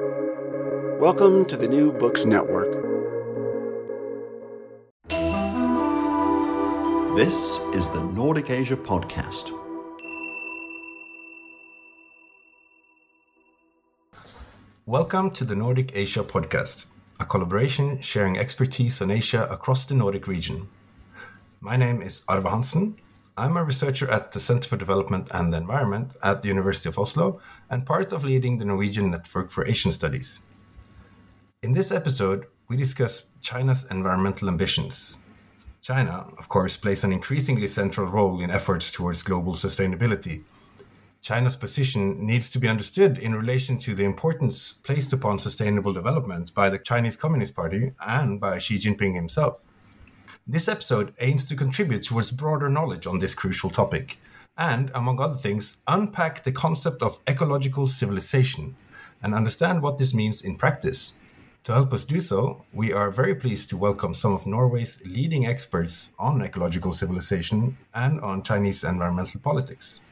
Welcome to the New Books Network. This is the Nordic Asia Podcast. Welcome to the Nordic Asia Podcast, a collaboration sharing expertise on Asia across the Nordic region. My name is Arve Hansen. I'm a researcher at the Center for Development and the Environment at the University of Oslo and part of leading the Norwegian Network for Asian Studies. In this episode, we discuss China's environmental ambitions. China, of course, plays an increasingly central role in efforts towards global sustainability. China's position needs to be understood in relation to the importance placed upon sustainable development by the Chinese Communist Party and by Xi Jinping himself. This episode aims to contribute towards broader knowledge on this crucial topic and, among other things, unpack the concept of ecological civilization and understand what this means in practice. To help us do so, we are very pleased to welcome some of Norway's leading experts on ecological civilization and on Chinese environmental politics.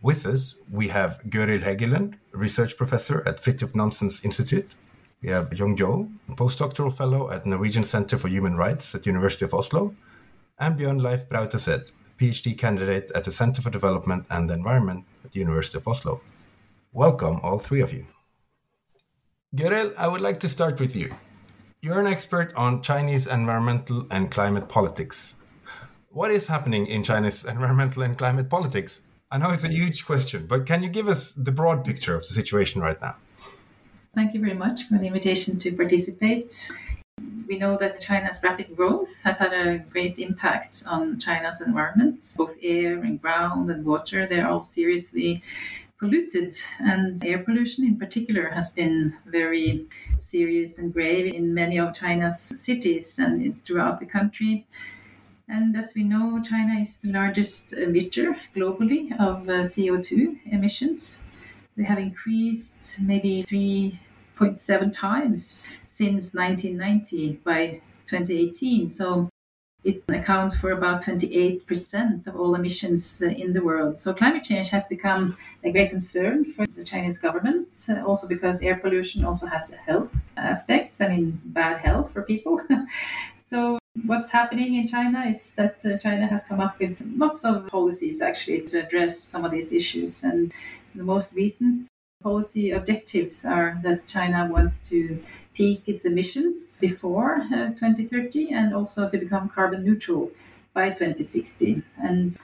With us, we have Gøril Heggelund, research professor at Fridtjof Nansens Institute. We have Yong Zhou, postdoctoral fellow at Norwegian Center for Human Rights at University of Oslo, and Bjørn Leif Brautaset, PhD candidate at the Center for Development and the Environment at the University of Oslo. Welcome, all three of you. Gøril, I would like to start with you. You're an expert on Chinese environmental and climate politics. What is happening in China's environmental and climate politics? I know it's a huge question, but can you give us the broad picture of the situation right now? Thank you very much for the invitation to participate. We know that China's rapid growth has had a great impact on China's environment, both air and ground and water. They're all seriously polluted. And air pollution, in particular, has been very serious and grave in many of China's cities and throughout the country. And as we know, China is the largest emitter globally of uh, CO2 emissions. They have increased maybe 3.7 times since 1990 by 2018. So it accounts for about 28% of all emissions in the world. So climate change has become a great concern for the Chinese government, also because air pollution also has health aspects, I mean, bad health for people. so what's happening in China is that uh, China has come up with lots of policies actually to address some of these issues. And the most recent policy objectives are that China wants to peak its emissions before uh, 2030 and also to become carbon neutral by 2060. And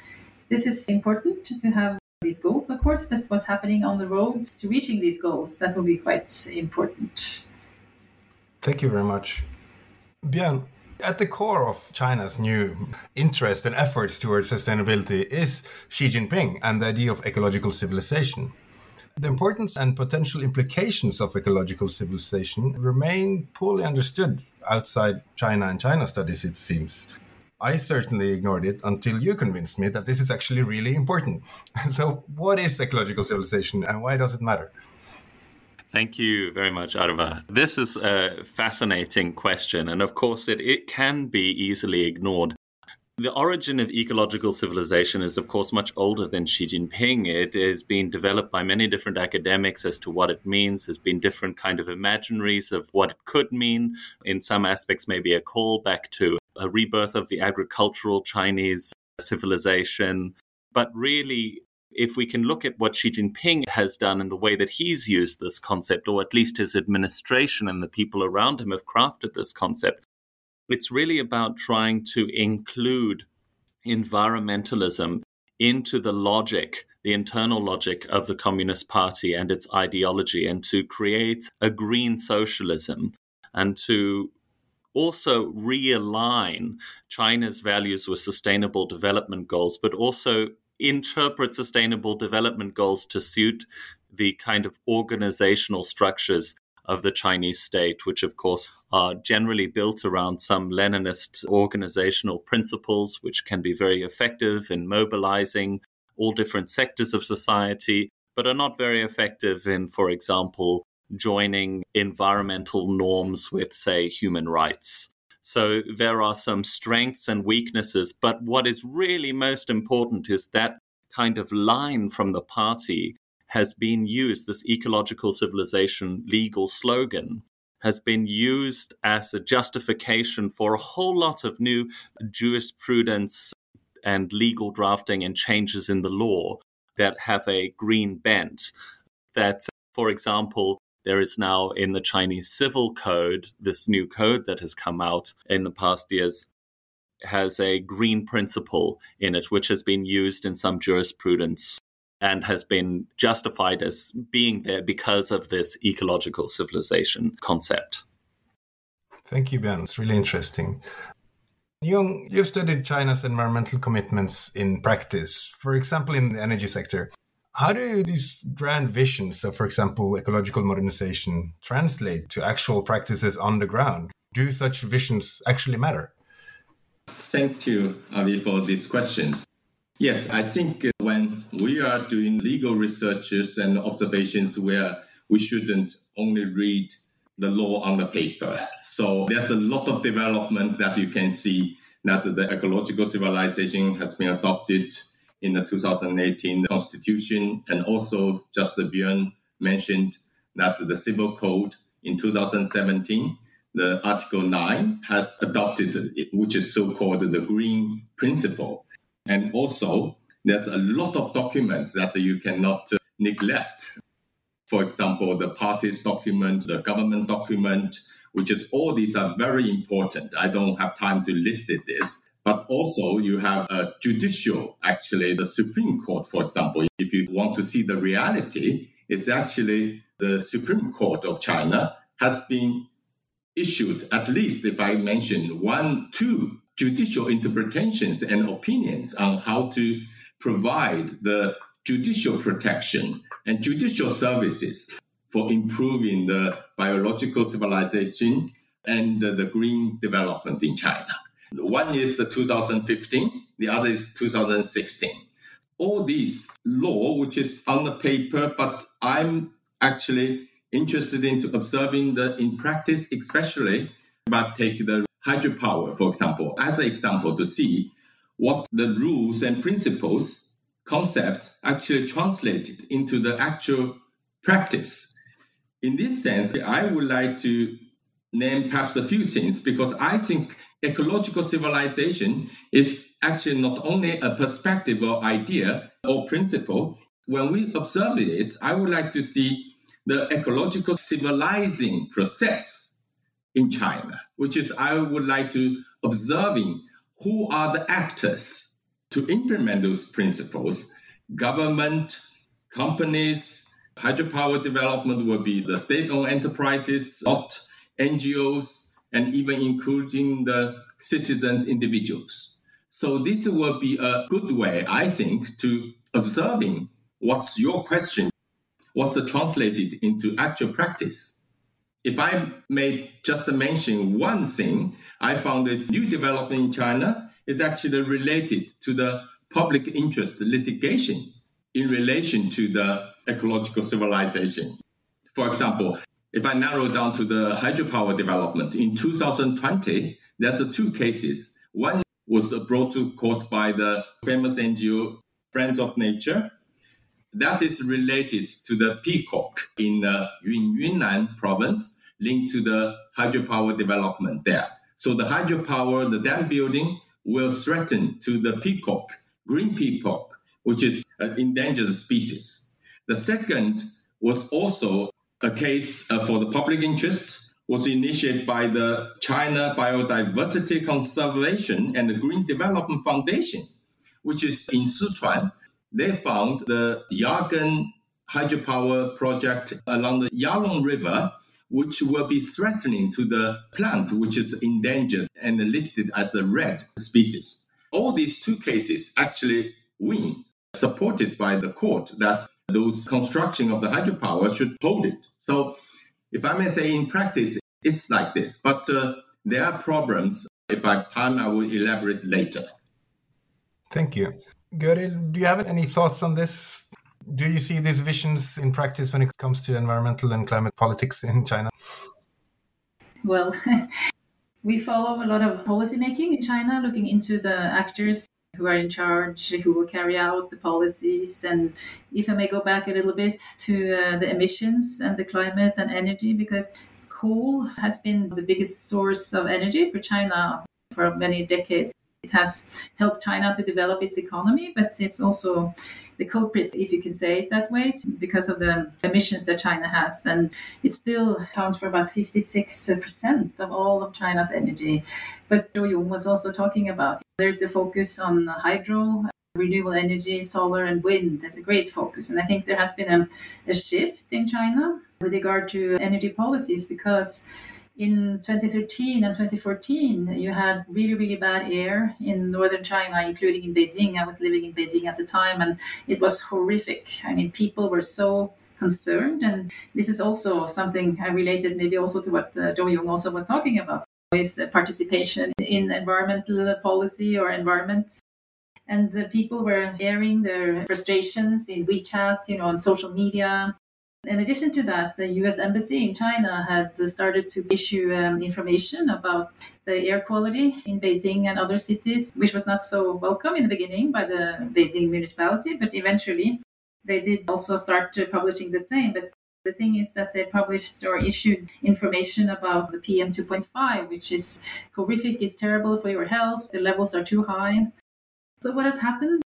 this is important to have these goals, of course, but what's happening on the roads to reaching these goals, that will be quite important. Thank you very much. Bjørn, at the core of China's new interest and efforts towards sustainability is Xi Jinping and the idea of ecological civilization. The importance and potential implications of ecological civilization remain poorly understood outside China and China studies, it seems. I certainly ignored it until you convinced me that this is actually really important. so, what is ecological civilization and why does it matter? Thank you very much, Arve. This is a fascinating question, and of course, it, it can be easily ignored. The origin of ecological civilization is, of course, much older than Xi Jinping. It has been developed by many different academics as to what it means. There's been different kind of imaginaries of what it could mean. In some aspects, maybe a call back to a rebirth of the agricultural Chinese civilization. But really, if we can look at what Xi Jinping has done and the way that he's used this concept, or at least his administration and the people around him have crafted this concept, it's really about trying to include environmentalism into the logic, the internal logic of the Communist Party and its ideology, and to create a green socialism and to also realign China's values with sustainable development goals, but also interpret sustainable development goals to suit the kind of organizational structures of the Chinese state, which of course are generally built around some Leninist organizational principles, which can be very effective in mobilizing all different sectors of society, but are not very effective in, for example, joining environmental norms with, say, human rights. So there are some strengths and weaknesses, but what is really most important is that kind of line from the party has been used, this ecological civilization legal slogan, has been used as a justification for a whole lot of new jurisprudence and legal drafting and changes in the law that have a green bent. That, for example, there is now in the Chinese civil code, this new code that has come out in the past years, has a green principle in it, which has been used in some jurisprudence and has been justified as being there because of this ecological civilization concept. Thank you, Bjørn. It's really interesting. Yong, you've studied China's environmental commitments in practice, for example, in the energy sector. How do these grand visions of, for example, ecological modernization translate to actual practices on the ground? Do such visions actually matter? Thank you, Arve, for these questions. Yes, I think uh, when we are doing legal researches and observations where we shouldn't only read the law on the paper. So there's a lot of development that you can see that the ecological civilization has been adopted in the 2018 constitution and also just Björn mentioned that the civil code in 2017 the article 9 has adopted which is so-called the green principle and also there's a lot of documents that you cannot uh, neglect. For example, the parties document, the government document, which is all these are very important. I don't have time to list it this. But also you have a judicial, actually the Supreme Court, for example, if you want to see the reality, it's actually the Supreme Court of China has been issued, at least if I mention one, two judicial interpretations and opinions on how to provide the judicial protection and judicial services for improving the biological civilization and the green development in China. One is the 2015, the other is 2016. All these law, which is on the paper, but I'm actually interested in observing the in practice, especially about take the hydropower, for example, as an example to see what the rules and principles, concepts actually translated into the actual practice. In this sense, I would like to name perhaps a few things because I think ecological civilization is actually not only a perspective or idea or principle. When we observe it, I would like to see the ecological civilizing process in China, which is I would like to observing who are the actors to implement those principles. Government, companies, hydropower development will be the state-owned enterprises, not NGOs, and even including the citizens, individuals. So this will be a good way, I think, to observing what's your question, what's the translated into actual practice if I may just mention one thing, I found this new development in China is actually related to the public interest litigation in relation to the ecological civilization. For example, if I narrow down to the hydropower development in 2020, there's two cases. One was brought to court by the famous NGO Friends of Nature. That is related to the peacock in uh, Yunnan province linked to the hydropower development there. So the hydropower, the dam building will threaten to the peacock, green peacock, which is an endangered species. The second was also a case uh, for the public interest was initiated by the China Biodiversity Conservation and the Green Development Foundation, which is in Sichuan. They found the Yagan hydropower project along the Yalong River which will be threatening to the plant, which is endangered and listed as a red species. All these two cases actually win, supported by the court that those construction of the hydropower should hold it. So, if I may say, in practice, it's like this, but uh, there are problems. If I have time, I will elaborate later. Thank you. Göril, do you have any thoughts on this? Do you see these visions in practice when it comes to environmental and climate politics in China? Well, we follow a lot of policy making in China, looking into the actors who are in charge, who will carry out the policies. And if I may go back a little bit to uh, the emissions and the climate and energy, because coal has been the biggest source of energy for China for many decades. It has helped China to develop its economy, but it's also the culprit, if you can say it that way, because of the emissions that China has. And it still accounts for about 56% of all of China's energy. But Zhou Yong was also talking about there's a focus on hydro, renewable energy, solar, and wind. That's a great focus. And I think there has been a, a shift in China with regard to energy policies because in 2013 and 2014, you had really, really bad air in northern China, including in Beijing. I was living in Beijing at the time, and it was horrific. I mean, people were so concerned. And this is also something I related maybe also to what uh, Zhou Yong also was talking about is participation in environmental policy or environment. And uh, people were airing their frustrations in WeChat, you know, on social media, in addition to that, the US Embassy in China had started to issue um, information about the air quality in Beijing and other cities, which was not so welcome in the beginning by the Beijing municipality, but eventually they did also start publishing the same. But the thing is that they published or issued information about the PM 2.5, which is horrific, it's terrible for your health, the levels are too high. So, what has happened?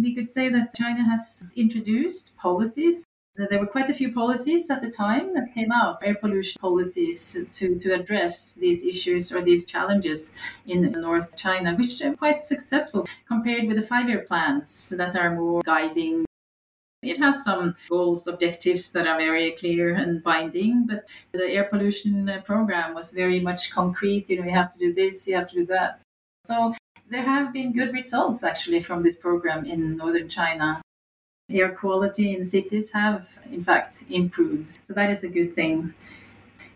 We could say that China has introduced policies there were quite a few policies at the time that came out, air pollution policies to, to address these issues or these challenges in North China, which are quite successful compared with the five year plans that are more guiding. It has some goals, objectives that are very clear and binding, but the air pollution uh, program was very much concrete. You know, you have to do this, you have to do that. So there have been good results actually from this program in northern China air quality in cities have, in fact, improved. So that is a good thing.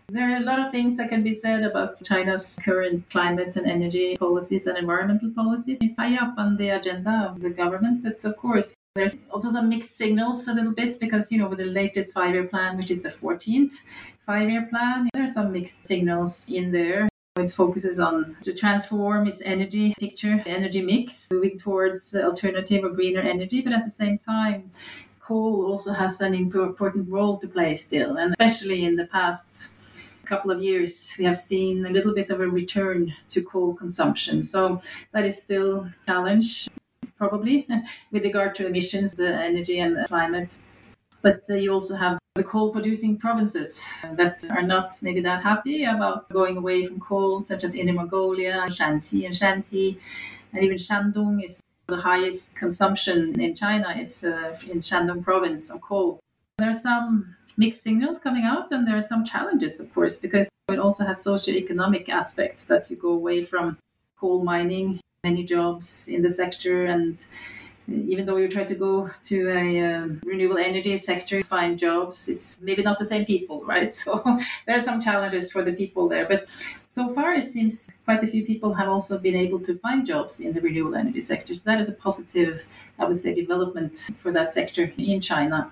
There are a lot of things that can be said about China's current climate and energy policies and environmental policies. It's high up on the agenda of the government, but of course, there's also some mixed signals a little bit because, you know, with the latest five year plan, which is the 14th five year plan, there are some mixed signals in there. It focuses on to transform its energy picture, energy mix, moving towards alternative or greener energy, but at the same time, coal also has an important role to play still, and especially in the past couple of years, we have seen a little bit of a return to coal consumption. So that is still a challenge, probably, with regard to emissions, the energy and the climate. But uh, you also have the coal producing provinces that are not maybe that happy about going away from coal, such as Inner Mongolia, Shanxi and Shaanxi, and even Shandong is the highest consumption in China is uh, in Shandong province of coal. There are some mixed signals coming out, and there are some challenges, of course, because it also has socio-economic aspects that you go away from coal mining, many jobs in the sector, and even though you try to go to a um, renewable energy sector, find jobs, it's maybe not the same people, right? So there are some challenges for the people there. But so far, it seems quite a few people have also been able to find jobs in the renewable energy sector. So that is a positive, I would say, development for that sector in China.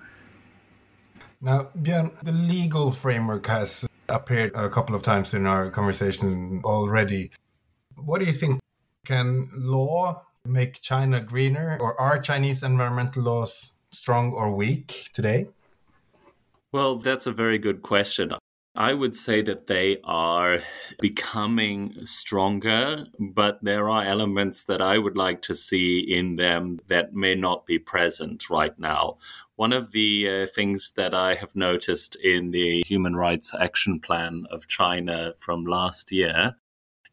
Now, Björn, the legal framework has appeared a couple of times in our conversation already. What do you think? Can law make China greener, or are Chinese environmental laws strong or weak today? Well, that's a very good question. I would say that they are becoming stronger, but there are elements that I would like to see in them that may not be present right now. One of the uh, things that I have noticed in the Human Rights Action Plan of China from last year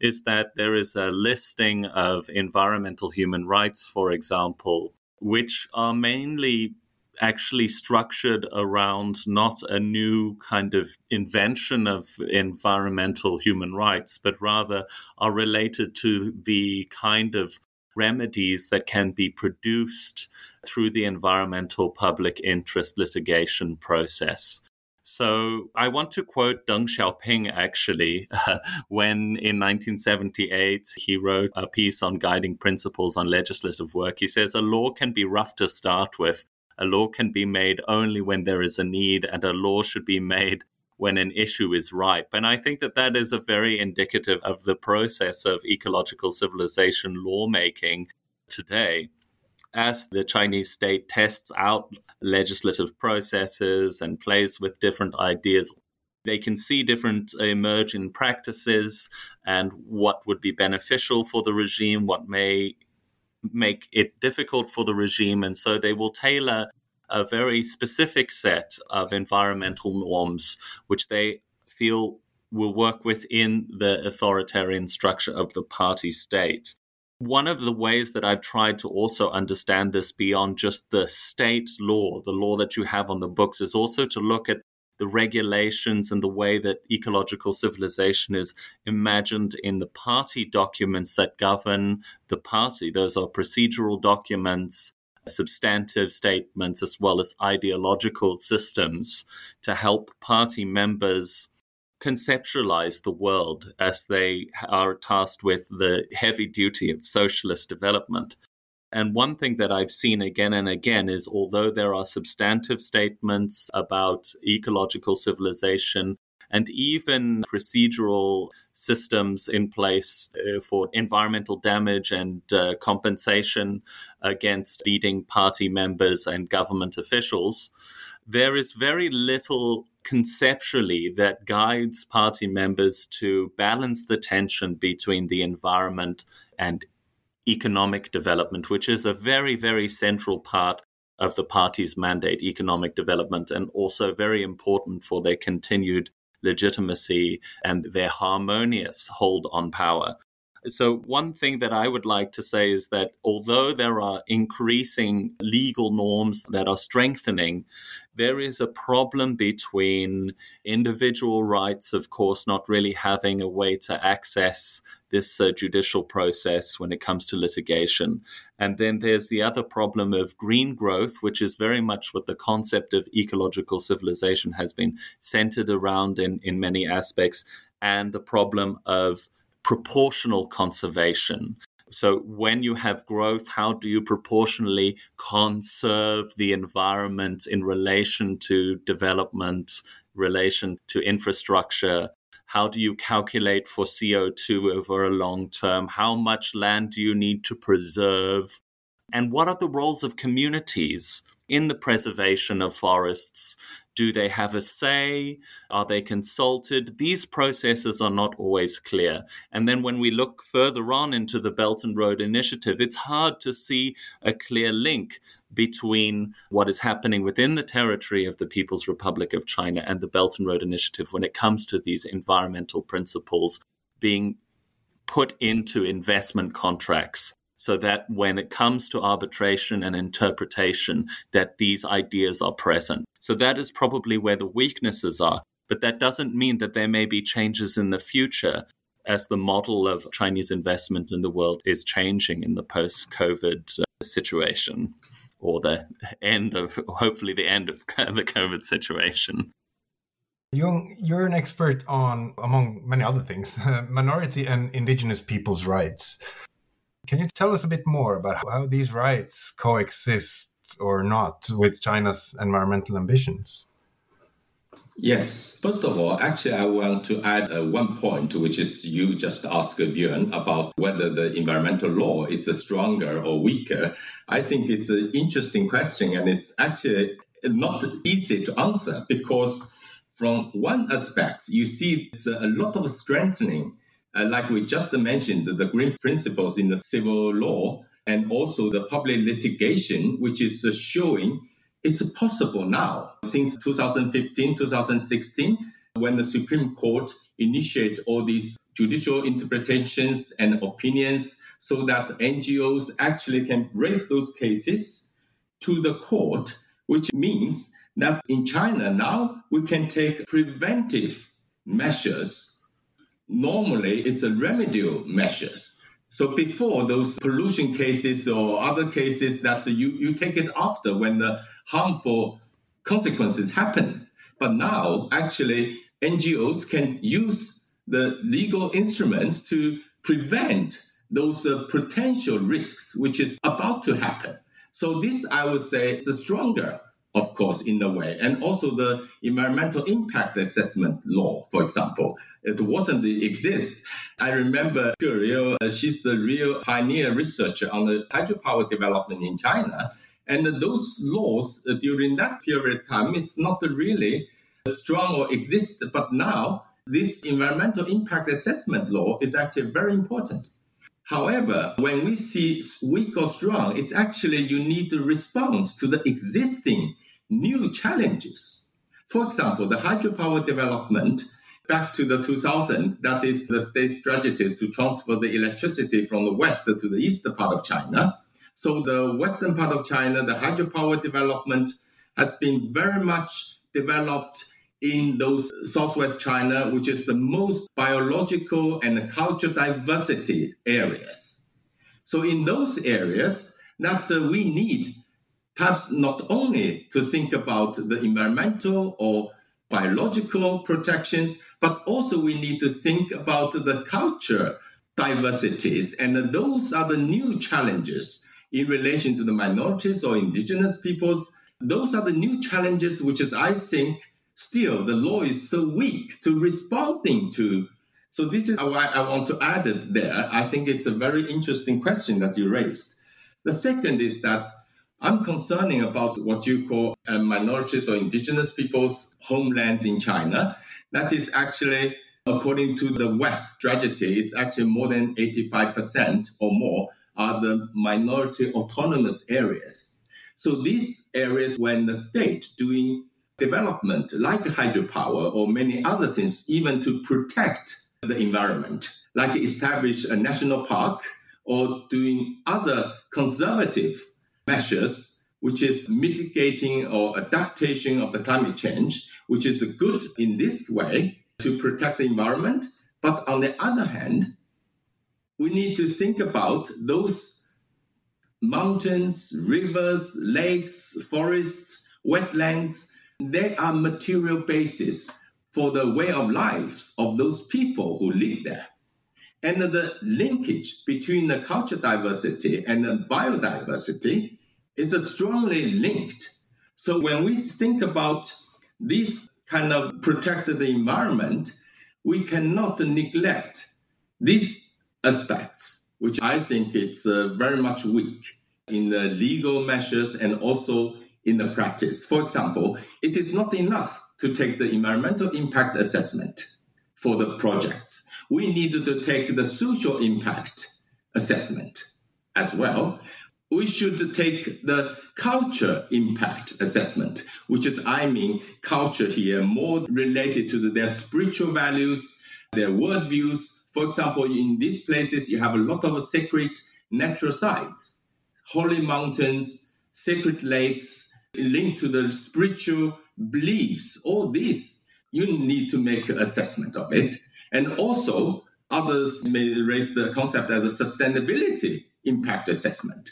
is that there is a listing of environmental human rights, for example, which are mainly actually structured around not a new kind of invention of environmental human rights, but rather are related to the kind of remedies that can be produced through the environmental public interest litigation process. So I want to quote Deng Xiaoping actually, when in 1978 he wrote a piece on guiding principles on legislative work. He says, A law can be rough to start with. A law can be made only when there is a need, and a law should be made when an issue is ripe. And I think that that is a very indicative of the process of ecological civilization lawmaking today as the Chinese state tests out legislative processes and plays with different ideas, they can see different emerging practices and what would be beneficial for the regime, what may make it difficult for the regime. And so they will tailor a very specific set of environmental norms, which they feel will work within the authoritarian structure of the party state. One of the ways that I've tried to also understand this beyond just the state law, the law that you have on the books, is also to look at the regulations and the way that ecological civilization is imagined in the party documents that govern the party. Those are procedural documents, substantive statements, as well as ideological systems to help party members conceptualize the world as they are tasked with the heavy duty of socialist development. And one thing that I've seen again and again is although there are substantive statements about ecological civilization and even procedural systems in place uh, for environmental damage and uh, compensation against leading party members and government officials, there is very little conceptually that guides party members to balance the tension between the environment and economic development, which is a very, very central part of the party's mandate, economic development, and also very important for their continued legitimacy and their harmonious hold on power. So, one thing that I would like to say is that although there are increasing legal norms that are strengthening, there is a problem between individual rights, of course, not really having a way to access this uh, judicial process when it comes to litigation. And then there's the other problem of green growth, which is very much what the concept of ecological civilization has been centered around in, in many aspects, and the problem of proportional conservation. So, when you have growth, how do you proportionally conserve the environment in relation to development, relation to infrastructure? How do you calculate for CO2 over a long term? How much land do you need to preserve? And what are the roles of communities in the preservation of forests do they have a say? Are they consulted? These processes are not always clear. And then when we look further on into the Belt and Road Initiative, it's hard to see a clear link between what is happening within the territory of the People's Republic of China and the Belt and Road Initiative when it comes to these environmental principles being put into investment contracts so that when it comes to arbitration and interpretation that these ideas are present so that is probably where the weaknesses are but that doesn't mean that there may be changes in the future as the model of chinese investment in the world is changing in the post covid uh, situation or the end of hopefully the end of the covid situation Yong, you're an expert on, among many other things, minority and indigenous people's rights. Can you tell us a bit more about how these rights coexist or not with China's environmental ambitions? Yes. First of all, actually, I want to add uh, one point, which is you just asked Björn about whether the environmental law is stronger or weaker. I think it's an interesting question, and it's actually not easy to answer because, from one aspect, you see it's a lot of strengthening uh, like we just mentioned, the green principles in the civil law and also the public litigation, which is uh, showing it's possible now. Since 2015, 2016, when the Supreme Court initiated all these judicial interpretations and opinions so that NGOs actually can raise those cases to the court, which means that in China now we can take preventive measures normally it's a remedial measures. So before those pollution cases or other cases that you, you take it after when the harmful consequences happen. But now actually NGOs can use the legal instruments to prevent those uh, potential risks which is about to happen. So this I would say is stronger of course, in a way. And also the environmental impact assessment law, for example, it wasn't exist. I remember Rio, uh, she's the real pioneer researcher on the hydropower development in China. And those laws uh, during that period of time, it's not really strong or exist. But now, this environmental impact assessment law is actually very important. However, when we see weak or strong, it's actually you need to respond to the existing new challenges. For example, the hydropower development back to the 2000, that is the state strategy to transfer the electricity from the west to the eastern part of China. So the western part of China, the hydropower development has been very much developed in those southwest China, which is the most biological and culture diversity areas. So in those areas, that uh, we need perhaps not only to think about the environmental or biological protections, but also we need to think about the culture diversities. And those are the new challenges in relation to the minorities or indigenous peoples. Those are the new challenges, which is, I think, still the law is so weak to responding to. So this is why I want to add it there. I think it's a very interesting question that you raised. The second is that I'm concerning about what you call uh, minorities or indigenous people's homelands in China. That is actually, according to the West strategy, it's actually more than 85% or more are the minority autonomous areas. So these areas, when the state doing development like hydropower or many other things, even to protect the environment, like establish a national park or doing other conservative measures, which is mitigating or adaptation of the climate change, which is good in this way to protect the environment. But on the other hand, we need to think about those mountains, rivers, lakes, forests, wetlands. They are material basis for the way of lives of those people who live there. And the linkage between the culture diversity and the biodiversity is strongly linked. So when we think about this kind of protected the environment, we cannot neglect these aspects, which I think it's uh, very much weak in the legal measures and also in the practice. For example, it is not enough to take the environmental impact assessment for the projects we need to take the social impact assessment as well. We should take the culture impact assessment, which is, I mean, culture here more related to their spiritual values, their worldviews. For example, in these places, you have a lot of sacred natural sites, holy mountains, sacred lakes, linked to the spiritual beliefs. All this, you need to make an assessment of it. And also, others may raise the concept as a sustainability impact assessment.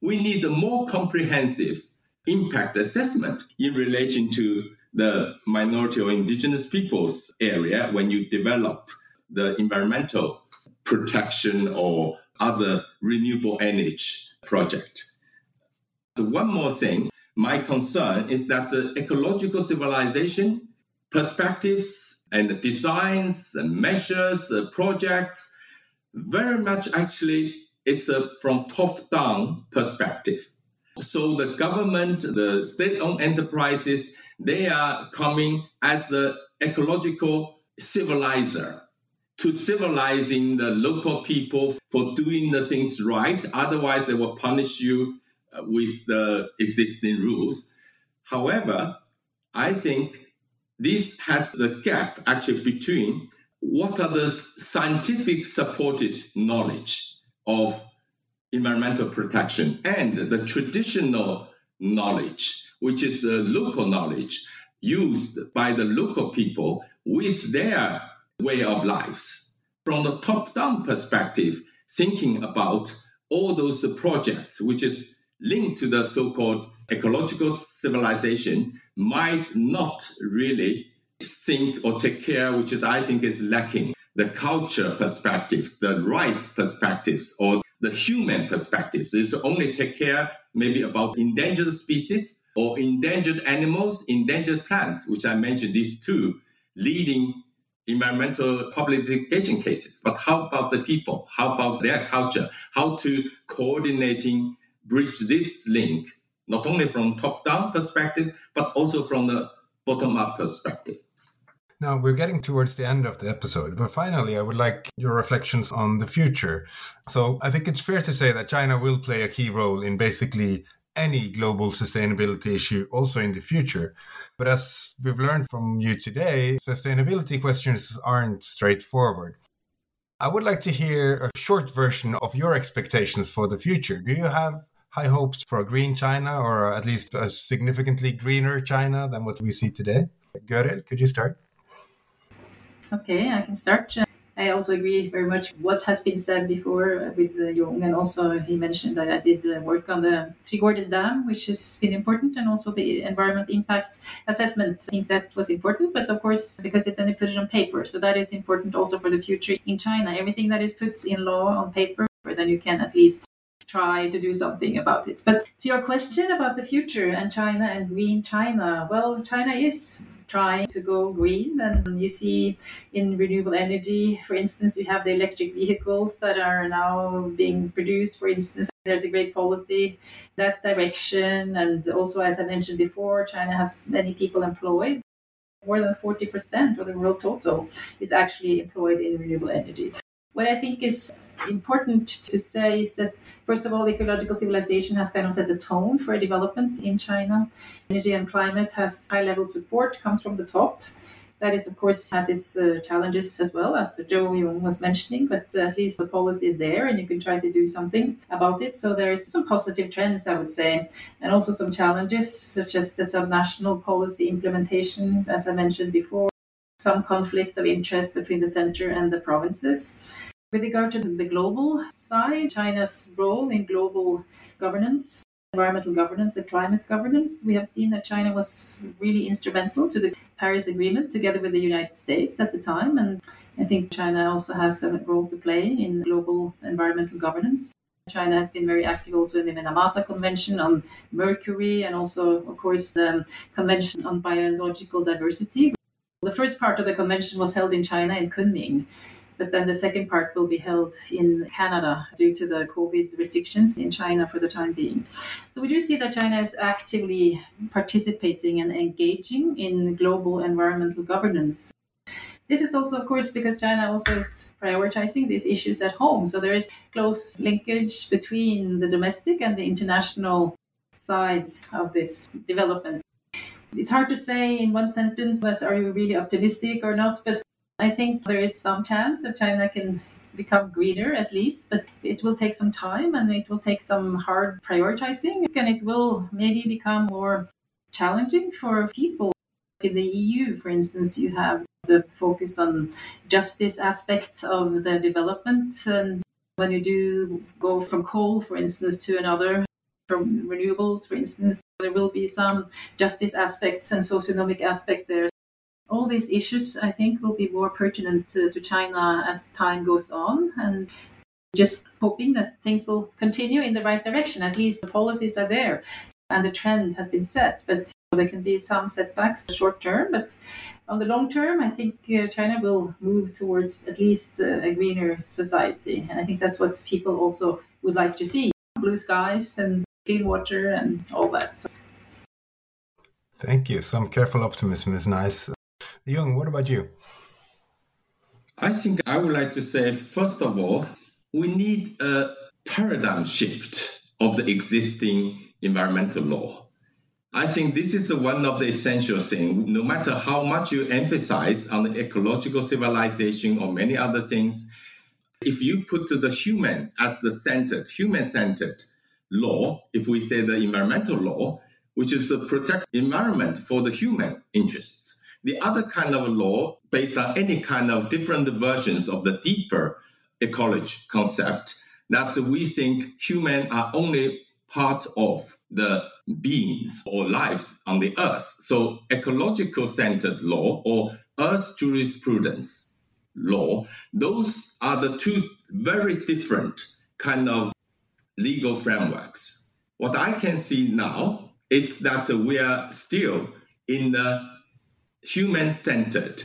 We need a more comprehensive impact assessment in relation to the minority or indigenous peoples area when you develop the environmental protection or other renewable energy project. So one more thing, my concern is that the ecological civilization perspectives and designs and measures, uh, projects. Very much actually, it's a from top down perspective. So the government, the state owned enterprises, they are coming as the ecological civilizer to civilizing the local people for doing the things right. Otherwise, they will punish you uh, with the existing rules. However, I think this has the gap actually between what are the scientific supported knowledge of environmental protection and the traditional knowledge, which is uh, local knowledge used by the local people with their way of lives. From the top down perspective, thinking about all those projects, which is linked to the so called ecological civilization, might not really think or take care, which is, I think, is lacking the culture perspectives, the rights perspectives, or the human perspectives. It's only take care maybe about endangered species or endangered animals, endangered plants, which I mentioned, these two leading environmental public litigation cases, but how about the people? How about their culture? How to coordinating bridge this link, not only from top-down perspective, but also from the bottom-up perspective. Now we're getting towards the end of the episode, but finally, I would like your reflections on the future. So I think it's fair to say that China will play a key role in basically any global sustainability issue also in the future. But as we've learned from you today, sustainability questions aren't straightforward. I would like to hear a short version of your expectations for the future. Do you have high hopes for a green China or at least a significantly greener China than what we see today? Gøril, could you start? Okay, I can start. I also agree very much what has been said before with Yong, and also he mentioned that I did uh, work on the Three Gorges Dam, which has been important, and also the environment impact assessment. I think that was important, but of course, because it then put it on paper, so that is important also for the future in China. Everything that is put in law on paper, then you can at least try to do something about it. But to your question about the future and China and green China, well, China is trying to go green. And you see in renewable energy, for instance, you have the electric vehicles that are now being produced, for instance. There's a great policy that direction. And also, as I mentioned before, China has many people employed. More than 40% of the world total is actually employed in renewable energies. What I think is important to say is that, first of all, ecological civilization has kind of set the tone for development in China. Energy and climate has high level support, comes from the top. That is, of course, has its uh, challenges as well, as Zhou was mentioning, but uh, at least the policy is there and you can try to do something about it. So there's some positive trends, I would say, and also some challenges, such as the subnational policy implementation, as I mentioned before, some conflict of interest between the center and the provinces. With regard to the global side, China's role in global governance, environmental governance, and climate governance, we have seen that China was really instrumental to the Paris Agreement together with the United States at the time. And I think China also has a role to play in global environmental governance. China has been very active also in the Minamata Convention on mercury and also, of course, the Convention on Biological Diversity. The first part of the convention was held in China in Kunming but then the second part will be held in Canada due to the COVID restrictions in China for the time being. So we do see that China is actively participating and engaging in global environmental governance. This is also, of course, because China also is prioritizing these issues at home. So there is close linkage between the domestic and the international sides of this development. It's hard to say in one sentence, but are you really optimistic or not? But I think there is some chance that China can become greener at least, but it will take some time and it will take some hard prioritizing and it will maybe become more challenging for people. In the EU, for instance, you have the focus on justice aspects of the development. And when you do go from coal, for instance, to another, from renewables, for instance, there will be some justice aspects and socioeconomic aspect there all these issues, I think, will be more pertinent to, to China as time goes on. And just hoping that things will continue in the right direction. At least the policies are there and the trend has been set. But there can be some setbacks in the short term. But on the long term, I think uh, China will move towards at least uh, a greener society. And I think that's what people also would like to see blue skies and clean water and all that. So. Thank you. Some careful optimism is nice. Yong, what about you? I think I would like to say, first of all, we need a paradigm shift of the existing environmental law. I think this is one of the essential things. No matter how much you emphasize on the ecological civilization or many other things, if you put the human as the centered, human centered law, if we say the environmental law, which is to protect environment for the human interests, the other kind of law, based on any kind of different versions of the deeper ecology concept, that we think humans are only part of the beings or life on the earth. So ecological centered law or earth jurisprudence law, those are the two very different kind of legal frameworks. What I can see now is that we are still in the human centered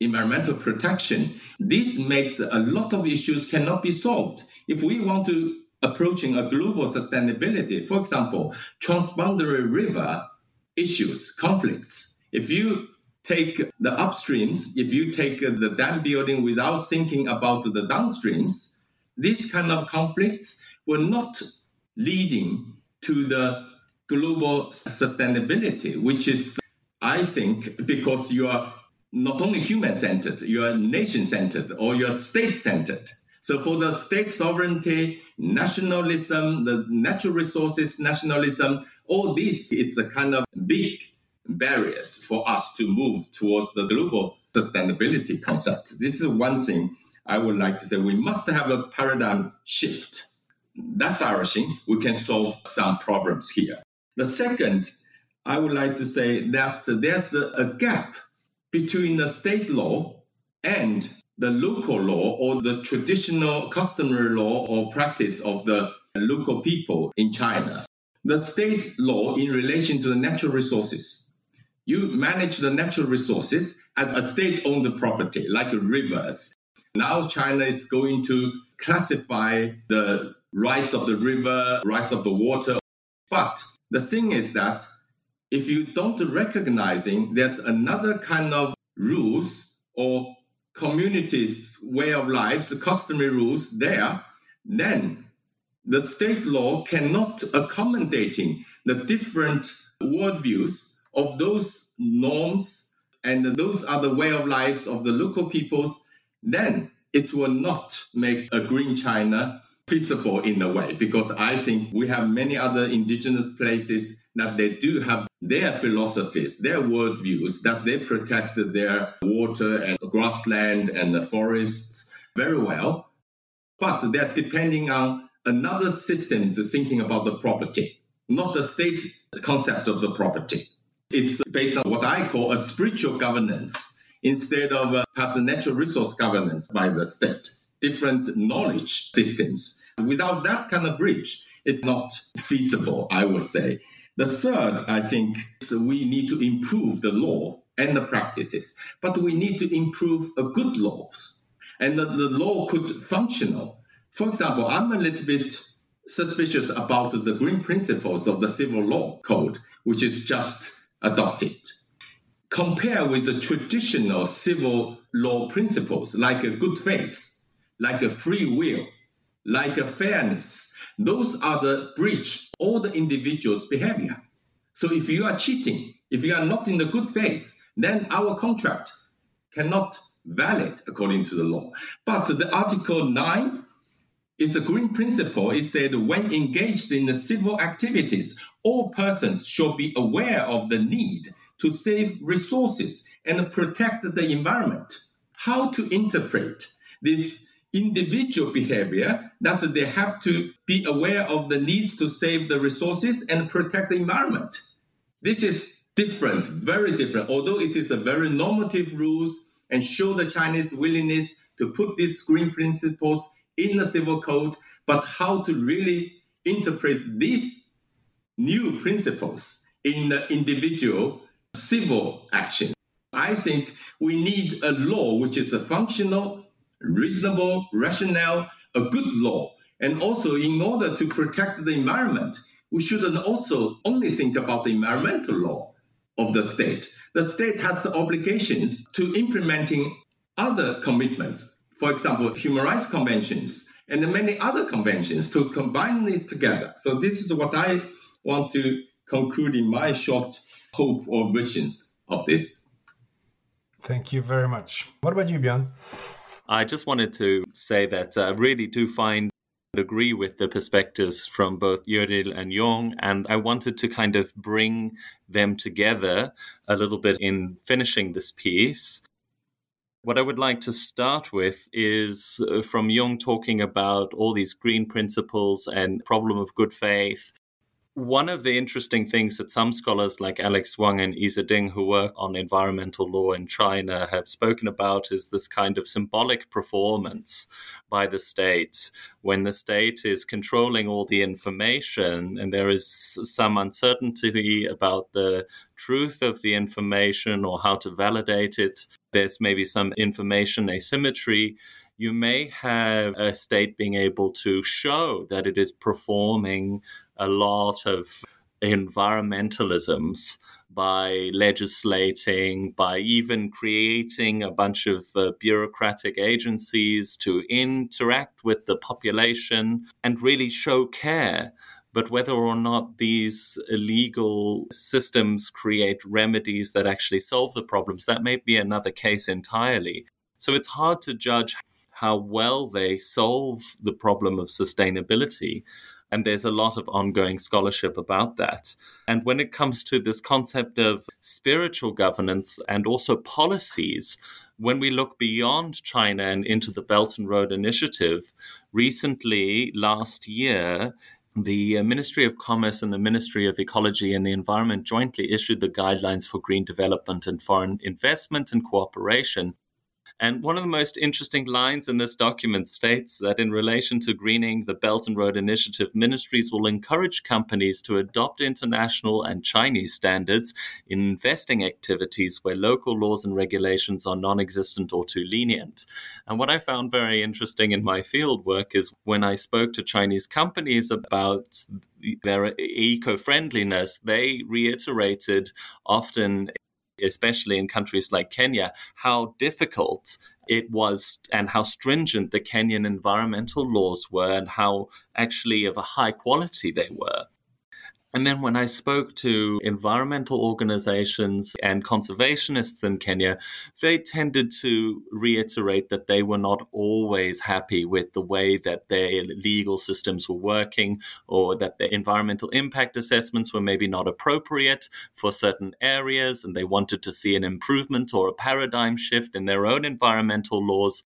environmental protection, this makes a lot of issues cannot be solved. If we want to approaching a global sustainability, for example, transboundary river issues, conflicts, if you take the upstreams, if you take the dam building without thinking about the downstreams, these kind of conflicts were not leading to the global sustainability, which is, I think, because you are not only human centered, you are nation centered or you're state centered. So for the state sovereignty, nationalism, the natural resources nationalism, all this, it's a kind of big barriers for us to move towards the global sustainability concept. This is one thing I would like to say. We must have a paradigm shift. That direction, we can solve some problems here. The second, I would like to say that there's a, gap between the state law and the local law or the traditional customary law or practice of the local people in China. The state law in relation to the natural resources. You manage the natural resources as a state owned property, like rivers. Now China is going to classify the rights of the river, rights of the water. But the thing is that if you don't recognizing there's another kind of rules or communities' way of life, the customary rules there, then the state law cannot accommodating the different worldviews of those norms and those other way of lives of the local peoples, then it will not make a green China feasible in a way because I think we have many other indigenous places that they do have their philosophies, their worldviews, that they protected their water and grassland and the forests very well. But they're depending on another system to thinking about the property, not the state concept of the property. It's based on what I call a spiritual governance instead of perhaps a natural resource governance by the state different knowledge systems. Without that kind of bridge, it's not feasible, I would say. The third, I think, is we need to improve the law and the practices, but we need to improve a good laws. And the, the law could functional. For example, I'm a little bit suspicious about the green principles of the civil law code, which is just adopted. Compare with the traditional civil law principles like a good faith like a free will, like a fairness. Those are the breach all the individual's behavior. So if you are cheating, if you are not in the good faith, then our contract cannot valid according to the law. But the Article 9 is a green principle. It said when engaged in the civil activities, all persons shall be aware of the need to save resources and protect the environment. How to interpret this individual behavior that they have to be aware of the needs to save the resources and protect the environment. This is different, very different, although it is a very normative rules and show the Chinese willingness to put these green principles in the civil code, but how to really interpret these new principles in the individual civil action. I think we need a law which is a functional reasonable, rational, a good law. And also, in order to protect the environment, we shouldn't also only think about the environmental law of the state. The state has obligations to implementing other commitments, for example, human rights conventions and many other conventions to combine it together. So this is what I want to conclude in my short hope or visions of this. Thank you very much. What about you, Bjørn? I just wanted to say that I really do find and agree with the perspectives from both Gøril and Yong, and I wanted to kind of bring them together a little bit in finishing this piece. What I would like to start with is uh, from Yong talking about all these green principles and problem of good faith one of the interesting things that some scholars like Alex Wang and Iza Ding, who work on environmental law in China, have spoken about is this kind of symbolic performance by the state. When the state is controlling all the information and there is some uncertainty about the truth of the information or how to validate it there's maybe some information asymmetry, you may have a state being able to show that it is performing a lot of environmentalisms by legislating, by even creating a bunch of uh, bureaucratic agencies to interact with the population and really show care. But whether or not these legal systems create remedies that actually solve the problems, that may be another case entirely. So it's hard to judge how well they solve the problem of sustainability. And there's a lot of ongoing scholarship about that. And when it comes to this concept of spiritual governance and also policies, when we look beyond China and into the Belt and Road Initiative, recently, last year, the uh, Ministry of Commerce and the Ministry of Ecology and the Environment jointly issued the guidelines for green development and foreign investment and cooperation. And one of the most interesting lines in this document states that in relation to greening the Belt and Road Initiative, ministries will encourage companies to adopt international and Chinese standards in investing activities where local laws and regulations are non existent or too lenient. And what I found very interesting in my field work is when I spoke to Chinese companies about their eco friendliness, they reiterated often especially in countries like Kenya, how difficult it was and how stringent the Kenyan environmental laws were and how actually of a high quality they were. And then when I spoke to environmental organizations and conservationists in Kenya, they tended to reiterate that they were not always happy with the way that their legal systems were working or that the environmental impact assessments were maybe not appropriate for certain areas and they wanted to see an improvement or a paradigm shift in their own environmental laws.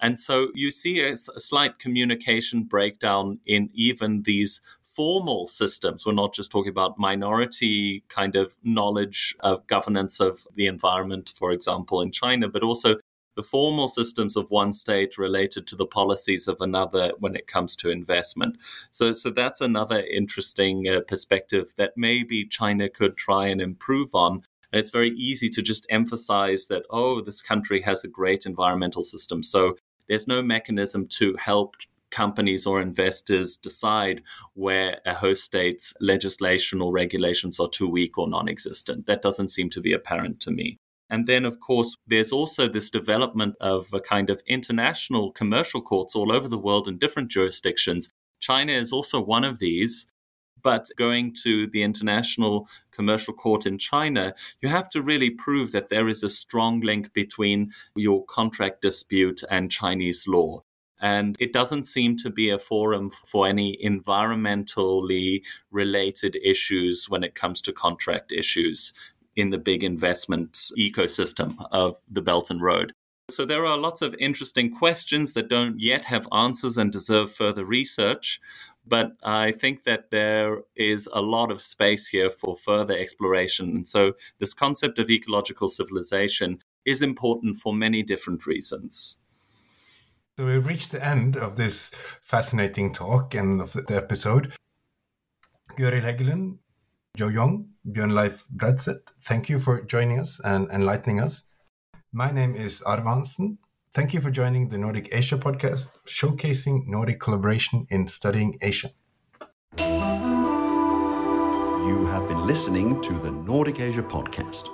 And so you see a, a, slight communication breakdown in even these formal systems. We're not just talking about minority kind of knowledge of governance of the environment, for example, in China, but also the formal systems of one state related to the policies of another when it comes to investment. So, so that's another interesting uh, perspective that maybe China could try and improve on. And it's very easy to just emphasize that, oh, this country has a great environmental system. So there's no mechanism to help companies or investors decide where a host state's legislation or regulations are too weak or non existent. That doesn't seem to be apparent to me. And then, of course, there's also this development of a kind of international commercial courts all over the world in different jurisdictions. China is also one of these. But going to the International Commercial Court in China, you have to really prove that there is a strong link between your contract dispute and Chinese law. And it doesn't seem to be a forum for any environmentally related issues when it comes to contract issues in the big investment ecosystem of the Belt and Road. So there are lots of interesting questions that don't yet have answers and deserve further research. But I think that there is a lot of space here for further exploration. And so this concept of ecological civilization is important for many different reasons. So we've reached the end of this fascinating talk and of the episode. Gøril Heggelund, Zhou Yong, Bjørn Leif Bradseth, thank you for joining us and enlightening us. My name is Hansen. Thank you for joining the Nordic Asia podcast, showcasing Nordic collaboration in studying Asia. You have been listening to the Nordic Asia podcast.